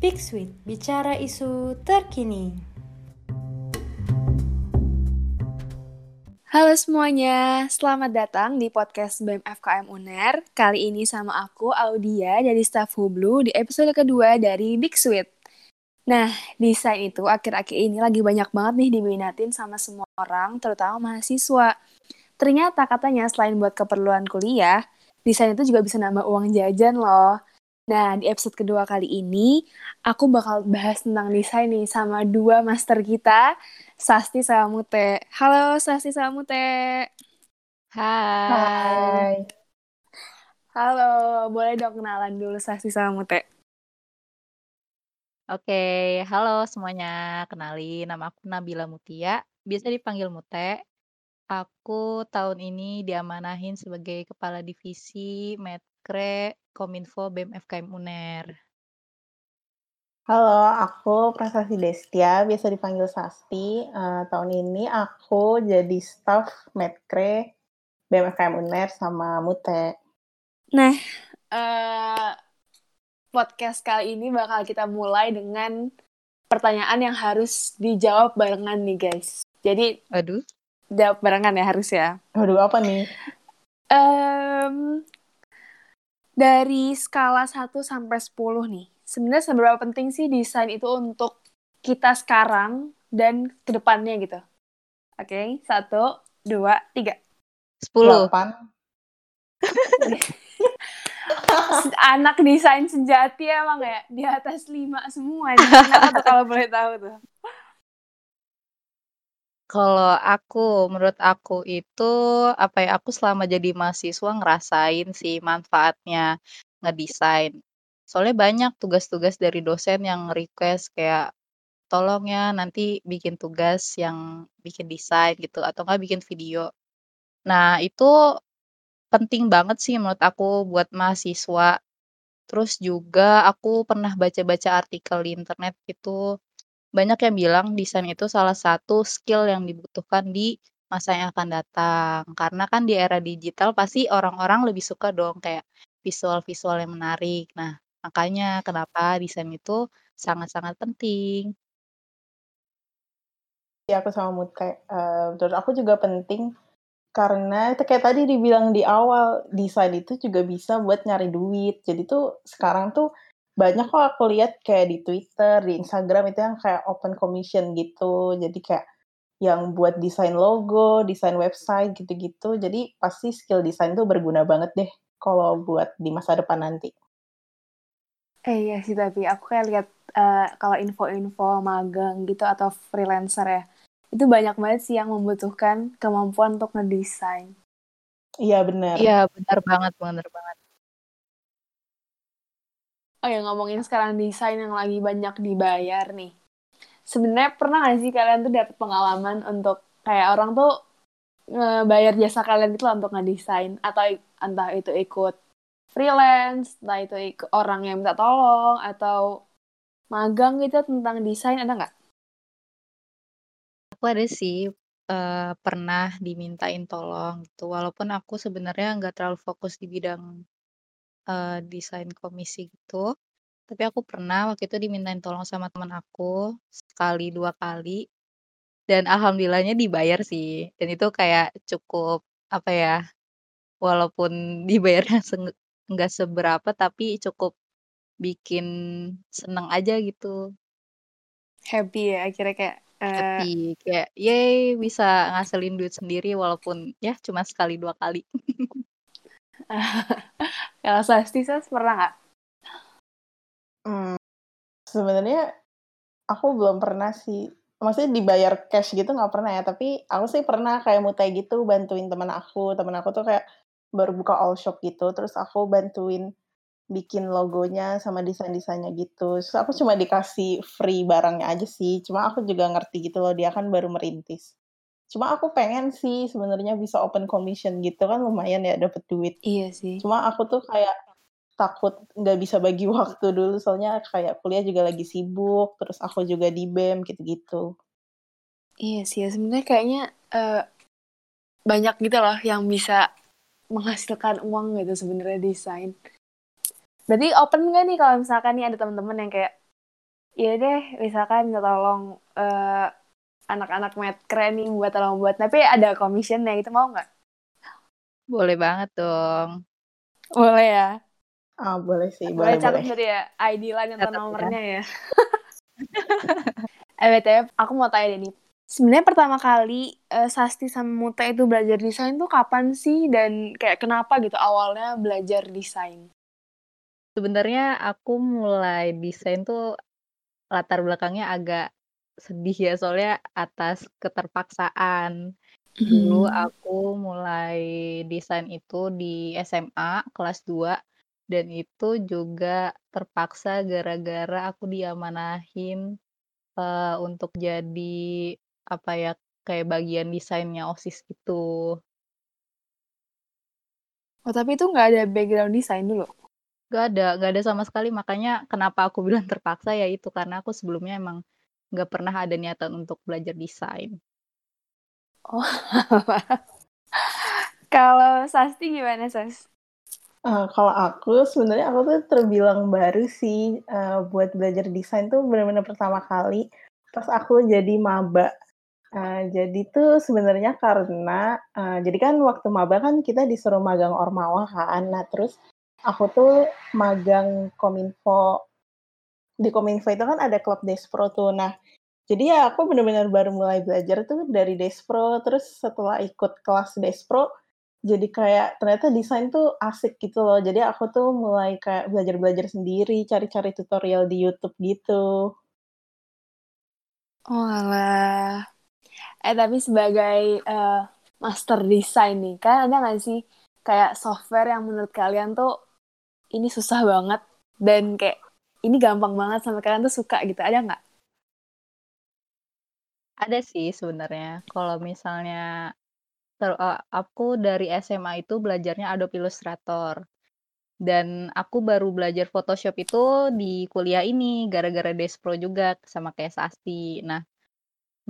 Big Sweet, bicara isu terkini. Halo semuanya, selamat datang di podcast BEM FKM UNER. Kali ini sama aku, Audia, dari staff Hublu di episode kedua dari Big Sweet. Nah, desain itu akhir-akhir ini lagi banyak banget nih diminatin sama semua orang, terutama mahasiswa. Ternyata katanya selain buat keperluan kuliah, desain itu juga bisa nambah uang jajan loh. Nah, di episode kedua kali ini, aku bakal bahas tentang desain nih sama dua master kita, Sasti sama Mute. Halo Sasti sama Mute. Hai. Hai. Halo, boleh dong kenalan dulu Sasti sama Mute. Oke, halo semuanya. Kenalin, nama aku Nabila Mutia. Biasa dipanggil Mute. Aku tahun ini diamanahin sebagai Kepala Divisi Medkre Kominfo BEM FKM UNER. Halo, aku Prasasti Destia, biasa dipanggil Sasti. Uh, tahun ini aku jadi staff Medkre BEM FKM UNER sama Mute. Nah, uh, podcast kali ini bakal kita mulai dengan pertanyaan yang harus dijawab barengan nih guys. Jadi, Aduh, jawab barengan ya harus ya. Waduh, apa nih? Um, dari skala 1 sampai 10 nih, sebenarnya seberapa penting sih desain itu untuk kita sekarang dan ke depannya gitu? Oke, okay, satu, dua, tiga. 10. 8. Anak desain sejati emang ya di atas lima semua. Kenapa tuh kalau boleh tahu tuh? Kalau aku, menurut aku itu, apa ya, aku selama jadi mahasiswa ngerasain sih manfaatnya ngedesain. Soalnya banyak tugas-tugas dari dosen yang request kayak, tolong ya nanti bikin tugas yang bikin desain gitu, atau enggak bikin video. Nah, itu penting banget sih menurut aku buat mahasiswa. Terus juga aku pernah baca-baca artikel di internet gitu, banyak yang bilang desain itu salah satu skill yang dibutuhkan di masa yang akan datang. Karena kan di era digital pasti orang-orang lebih suka dong kayak visual-visual yang menarik. Nah, makanya kenapa desain itu sangat-sangat penting. Ya, aku sama Mute. Uh, menurut aku juga penting karena kayak tadi dibilang di awal, desain itu juga bisa buat nyari duit. Jadi tuh sekarang tuh banyak kok aku lihat kayak di Twitter, di Instagram itu yang kayak open commission gitu. Jadi kayak yang buat desain logo, desain website gitu-gitu. Jadi pasti skill desain tuh berguna banget deh kalau buat di masa depan nanti. Eh iya sih tapi aku kayak lihat uh, kalau info-info magang gitu atau freelancer ya itu banyak banget sih yang membutuhkan kemampuan untuk ngedesain. Iya benar. Iya benar banget, benar banget. Oh ya ngomongin sekarang desain yang lagi banyak dibayar nih. Sebenarnya pernah gak sih kalian tuh dapat pengalaman untuk kayak orang tuh ngebayar jasa kalian itu untuk ngedesain atau entah itu ikut freelance, entah itu ikut orang yang minta tolong atau magang gitu tentang desain ada nggak? Aku ada sih uh, pernah dimintain tolong gitu. Walaupun aku sebenarnya nggak terlalu fokus di bidang uh, desain komisi gitu. Tapi aku pernah waktu itu dimintain tolong sama teman aku sekali dua kali dan alhamdulillahnya dibayar sih. Dan itu kayak cukup apa ya? Walaupun dibayarnya nggak seberapa tapi cukup bikin seneng aja gitu. Happy ya akhirnya kayak happy kayak yay bisa ngasilin duit sendiri walaupun ya cuma sekali dua kali. Kalau Sasti, Sas pernah nggak? Hmm, sebenarnya aku belum pernah sih. Maksudnya dibayar cash gitu nggak pernah ya. Tapi aku sih pernah kayak mutai gitu bantuin teman aku. Teman aku tuh kayak baru buka all shop gitu. Terus aku bantuin bikin logonya sama desain-desainnya gitu. Terus aku cuma dikasih free barangnya aja sih. Cuma aku juga ngerti gitu loh, dia kan baru merintis. Cuma aku pengen sih sebenarnya bisa open commission gitu kan lumayan ya dapet duit. Iya sih. Cuma aku tuh kayak takut nggak bisa bagi waktu dulu soalnya kayak kuliah juga lagi sibuk, terus aku juga di BEM gitu-gitu. Iya sih, ya. sebenarnya kayaknya uh, banyak gitu loh yang bisa menghasilkan uang gitu sebenarnya desain. Berarti open gak nih kalau misalkan nih ada teman-teman yang kayak iya deh, misalkan minta tolong eh, anak-anak med keren nih buat tolong buat, tapi ada commissionnya itu mau nggak? Boleh banget dong. Boleh ya. Ah, boleh sih, Boleh boleh, catat berarti ya ID line atau Catat ya. nomornya ya. eh BTW, aku mau tanya deh nih. Sebenarnya pertama kali eh, Sasti sama Muta itu belajar desain tuh kapan sih dan kayak kenapa gitu awalnya belajar desain? Sebenarnya aku mulai desain tuh latar belakangnya agak sedih ya soalnya atas keterpaksaan. Dulu Hmm. aku mulai desain itu di SMA kelas 2 dan itu juga terpaksa gara-gara aku diamanahin eh, untuk jadi apa ya kayak bagian desainnya OSIS gitu. Oh tapi itu nggak ada background desain dulu? Gak ada, gak ada sama sekali. Makanya kenapa aku bilang terpaksa ya itu karena aku sebelumnya emang gak pernah ada niatan untuk belajar desain. Oh. Kalau Sasti gimana Sas? Eh, kalau aku sebenarnya aku tuh terbilang baru sih eh, buat belajar desain tuh benar-benar pertama kali pas aku jadi maba. Eh, jadi tuh sebenarnya karena eh, jadi kan waktu maba kan kita disuruh magang ormawa kan. Nah, terus aku tuh magang Kominfo. Di Kominfo itu kan ada klub Despro tuh. Nah, jadi ya aku benar-benar baru mulai belajar tuh dari Despro. Terus setelah ikut kelas Despro, jadi kayak ternyata desain tuh asik gitu loh. Jadi aku tuh mulai kayak belajar-belajar sendiri, cari-cari tutorial di YouTube gitu. Oh alah. Eh tapi sebagai eh, master desain nih, kan ada nggak sih kayak software yang menurut kalian tuh ini susah banget dan kayak ini gampang banget sampai kalian tuh suka gitu, ada nggak? Ada sih sebenarnya. Kalau misalnya ter- eh, aku dari SMA itu belajarnya Adobe Illustrator. Dan aku baru belajar Photoshop itu di kuliah ini gara-gara Despro juga sama kayak Sasti. Nah,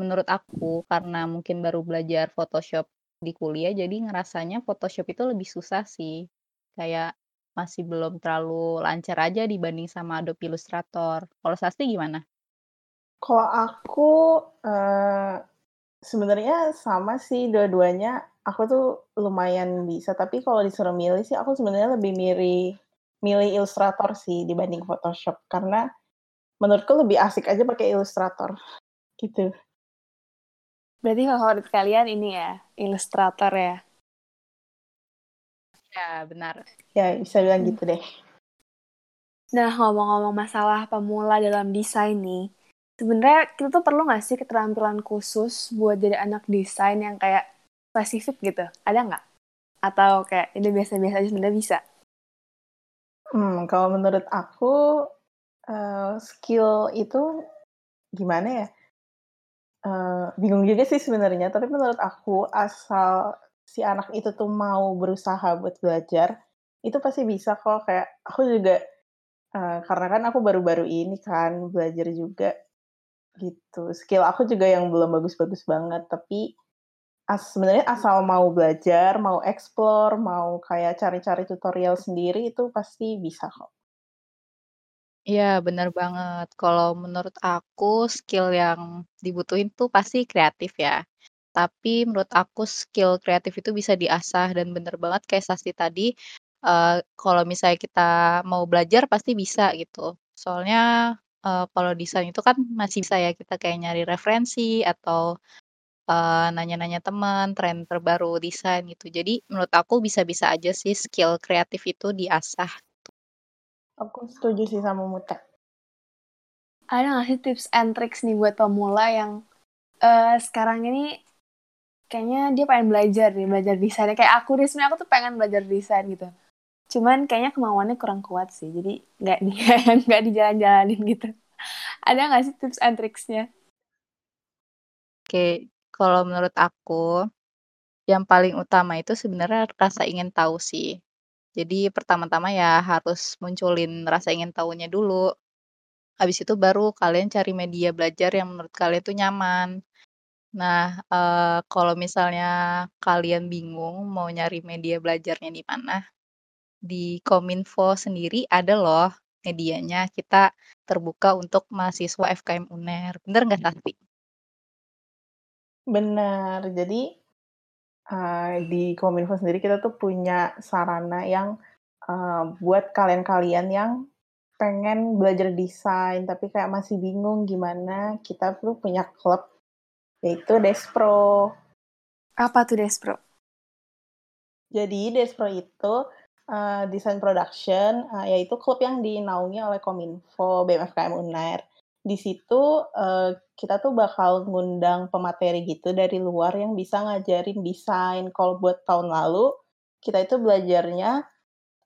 menurut aku karena mungkin baru belajar Photoshop di kuliah jadi ngerasanya Photoshop itu lebih susah sih. Kayak masih belum terlalu lancar aja dibanding sama Adobe Illustrator. Kalau Sasti gimana? Kalau aku eh, sebenarnya sama sih dua-duanya. Aku tuh lumayan bisa, tapi kalau disuruh milih sih aku sebenarnya lebih milih milih Illustrator sih dibanding Photoshop karena menurutku lebih asik aja pakai Illustrator gitu. Berarti favorit kalian ini ya, Illustrator ya. Ya, benar. Ya bisa bilang gitu deh. Nah, ngomong-ngomong masalah pemula dalam desain nih, sebenarnya kita tuh perlu nggak sih keterampilan khusus buat jadi anak desain yang kayak spesifik gitu? Ada nggak? Atau kayak ini biasa-biasa aja sebenarnya bisa? Hmm, kalau menurut aku eh, skill itu gimana ya? Eh, bingung juga sih sebenarnya. Tapi menurut aku asal si anak itu tuh mau berusaha buat belajar, itu pasti bisa kok. Kayak aku juga eh, karena kan aku baru-baru ini kan belajar juga gitu. Skill aku juga yang belum bagus-bagus banget. Tapi as sebenarnya asal mau belajar, mau explore, mau kayak cari-cari tutorial sendiri itu pasti bisa kok. Iya, benar banget. Kalau menurut aku skill yang dibutuhin tuh pasti kreatif ya. Tapi menurut aku skill kreatif itu bisa diasah dan bener banget kayak Sasti tadi, eee, kalau misalnya kita mau belajar pasti bisa gitu. Soalnya, eee, kalau desain itu kan masih bisa ya kita kayak nyari referensi atau, eee, nanya-nanya teman, tren terbaru desain gitu. Jadi menurut aku bisa-bisa aja sih skill kreatif itu diasah. Aku setuju sih sama Muta. Ada nggak sih tips and tricks nih buat pemula yang eh, sekarang ini kayaknya dia pengen belajar nih, belajar desain. Kayak aku deh, sebenarnya aku tuh pengen belajar desain gitu. Cuman kayaknya kemauannya kurang kuat sih, jadi nggak di nggak dijalan-jalanin gitu. Ada nggak sih tips and tricksnya? Oke, kalau menurut aku, yang paling utama itu sebenarnya rasa ingin tahu sih. Jadi pertama-tama ya harus munculin rasa ingin tahunya dulu. Habis itu baru kalian cari media belajar yang menurut kalian tuh nyaman. Nah, eee, kalau misalnya kalian bingung mau nyari media belajarnya di mana, di Kominfo sendiri ada loh medianya kita terbuka untuk mahasiswa FKM UNER. Bener nggak, Sasti? Bener. Jadi, uh, di Kominfo sendiri kita tuh punya sarana yang, uh, buat kalian-kalian yang pengen belajar desain, tapi kayak masih bingung gimana, kita tuh punya klub, yaitu Despro. Apa tuh Despro? Jadi Despro itu uh, desain production, uh, yaitu klub yang dinaungi oleh Kominfo, BMFKM UNER. Di situ uh, kita tuh bakal ngundang pemateri gitu dari luar yang bisa ngajarin desain. Kalau buat tahun lalu kita itu belajarnya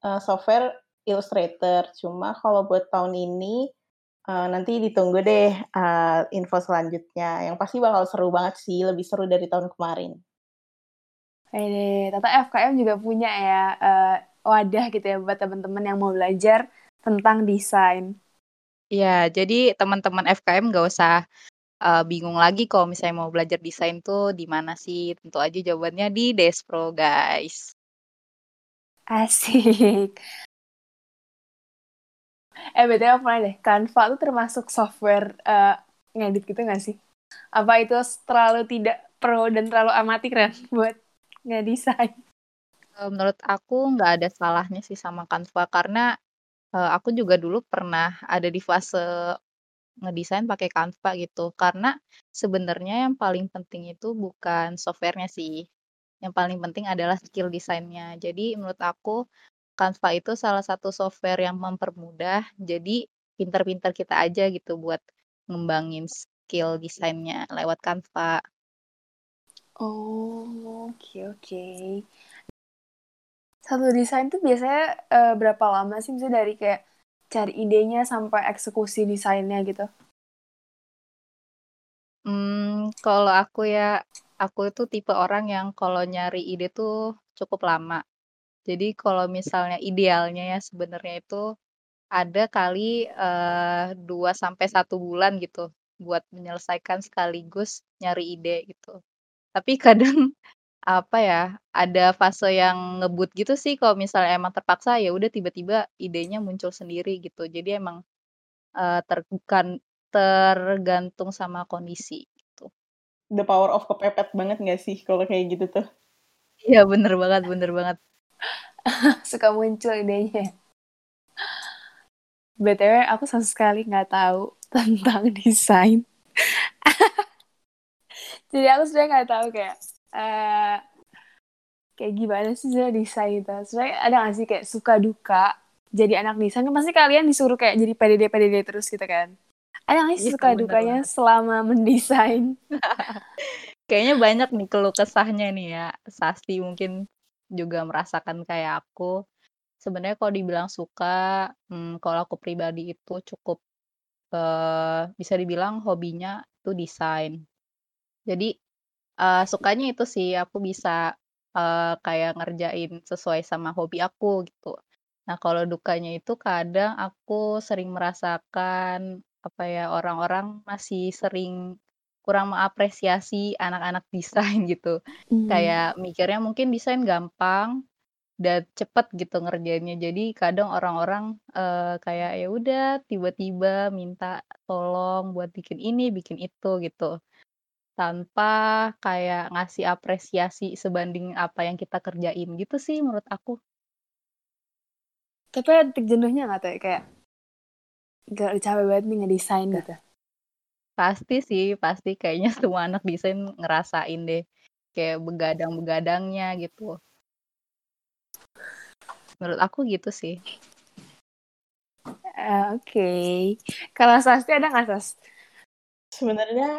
uh, software Illustrator. Cuma kalau buat tahun ini uh, nanti ditunggu deh uh, info selanjutnya. Yang pasti bakal seru banget sih, lebih seru dari tahun kemarin. Ini, Tata FKM juga punya ya uh, wadah gitu ya buat teman-teman yang mau belajar tentang desain. Ya, jadi teman-teman FKM nggak usah uh, bingung lagi kalau misalnya mau belajar desain tuh di mana sih? Tentu aja jawabannya di Despro, guys. Asik. Eh, BTW apa deh, Canva tuh termasuk software uh, ngedit gitu nggak sih? Apa itu terlalu tidak pro dan terlalu amatir kan buat ngedesain? menurut aku nggak ada salahnya sih sama Canva karena, uh, aku juga dulu pernah ada di fase ngedesain pakai Canva gitu. Karena sebenarnya yang paling penting itu bukan softwarenya sih, yang paling penting adalah skill desainnya. Jadi menurut aku Canva itu salah satu software yang mempermudah, jadi pinter-pinter kita aja gitu buat ngembangin skill desainnya lewat Canva. Oh, oke oke. Satu desain tuh biasanya uh, berapa lama sih? Misalnya dari kayak cari idenya sampai eksekusi desainnya gitu? Hmm, kalau aku ya, aku itu tipe orang yang kalau nyari ide tuh cukup lama. Jadi kalau misalnya idealnya ya sebenarnya itu ada kali uh, dua sampai satu bulan gitu buat menyelesaikan sekaligus nyari ide gitu. Tapi kadang apa ya, ada fase yang ngebut gitu sih kalau misalnya emang terpaksa, ya udah tiba-tiba idenya muncul sendiri gitu. Jadi emang, uh, tergan tergantung sama kondisi gitu. The power of kepepet banget nggak sih kalau kayak gitu tuh? Iya bener banget bener banget. Suka muncul idenya. BTW aku sama sekali nggak tahu tentang desain. Jadi aku sebenarnya nggak tahu kayak uh, kayak gimana sih sebenarnya desain itu? Sebenarnya ada gak sih kayak suka duka jadi anak desain kan pasti kalian disuruh kayak jadi PDD PDD terus gitu kan? Ada gak sih ya, suka dukanya banget. selama mendesain? Kayaknya banyak nih keluh kesahnya nih ya. Sasti mungkin juga merasakan kayak aku. Sebenarnya kalau dibilang suka, hmm, kalau aku pribadi itu cukup bisa dibilang hobinya itu desain. Jadi sukanya itu sih aku bisa, kayak ngerjain sesuai sama hobi aku gitu. Nah kalau dukanya itu kadang aku sering merasakan, apa ya, orang-orang masih sering kurang mengapresiasi anak-anak desain gitu. Hmm. Kayak mikirnya mungkin desain gampang dan cepet gitu ngerjainnya. Jadi kadang orang-orang, uh, kayak ya udah tiba-tiba minta tolong buat bikin ini, bikin itu gitu. Tanpa kayak ngasih apresiasi sebanding apa yang kita kerjain gitu sih menurut aku. Tapi ada titik jenuhnya nggak tuh ya? Kayak gak capek banget nih ngedesain gitu? Pasti sih, pasti kayaknya semua anak desain ngerasain deh. Kayak begadang-begadangnya gitu. Menurut aku gitu sih. Uh, Oke. Okay. Kalau Sasti ada nggak Sas? Sebenarnya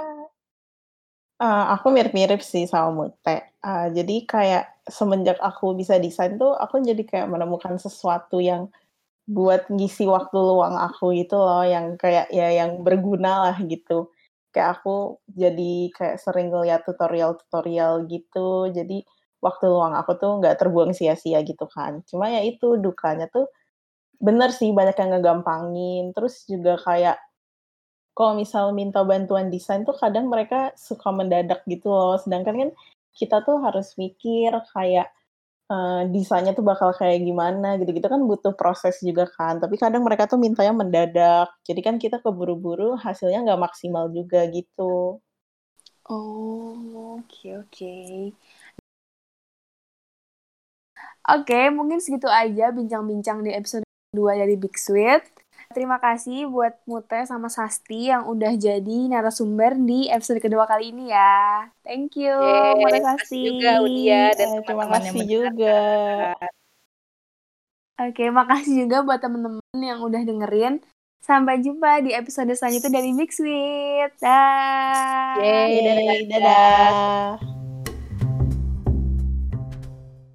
Uh, aku mirip-mirip sih sama Mute. Uh, jadi kayak semenjak aku bisa desain tuh, aku jadi kayak menemukan sesuatu yang buat ngisi waktu luang aku gitu loh, yang kayak ya yang berguna lah gitu. Kayak aku jadi kayak sering ngeliat tutorial-tutorial gitu, jadi waktu luang aku tuh nggak terbuang sia-sia gitu kan. Cuma ya itu, dukanya tuh bener sih banyak yang ngegampangin, terus juga kayak kalau misal minta bantuan desain tuh kadang mereka suka mendadak gitu loh. Sedangkan kan kita tuh harus mikir kayak eee, desainnya tuh bakal kayak gimana gitu-gitu kan butuh proses juga kan, tapi kadang mereka tuh mintanya mendadak, jadi kan kita keburu-buru hasilnya nggak maksimal juga gitu. Oh, oke oke. Oke, mungkin segitu aja bincang-bincang di episode 2 dari Big Sweet. Terima kasih buat Mute sama Sasti yang udah jadi narasumber di episode kedua kali ini ya. Thank you, Mute makasih Sasti. juga Udia dan Eh, terima teman-teman yang kasih juga. Oke, makasih juga buat temen-temen yang udah dengerin. Sampai jumpa di episode selanjutnya dari Big Sweet. Dah. Yeay, Yeay, dadah. dadah.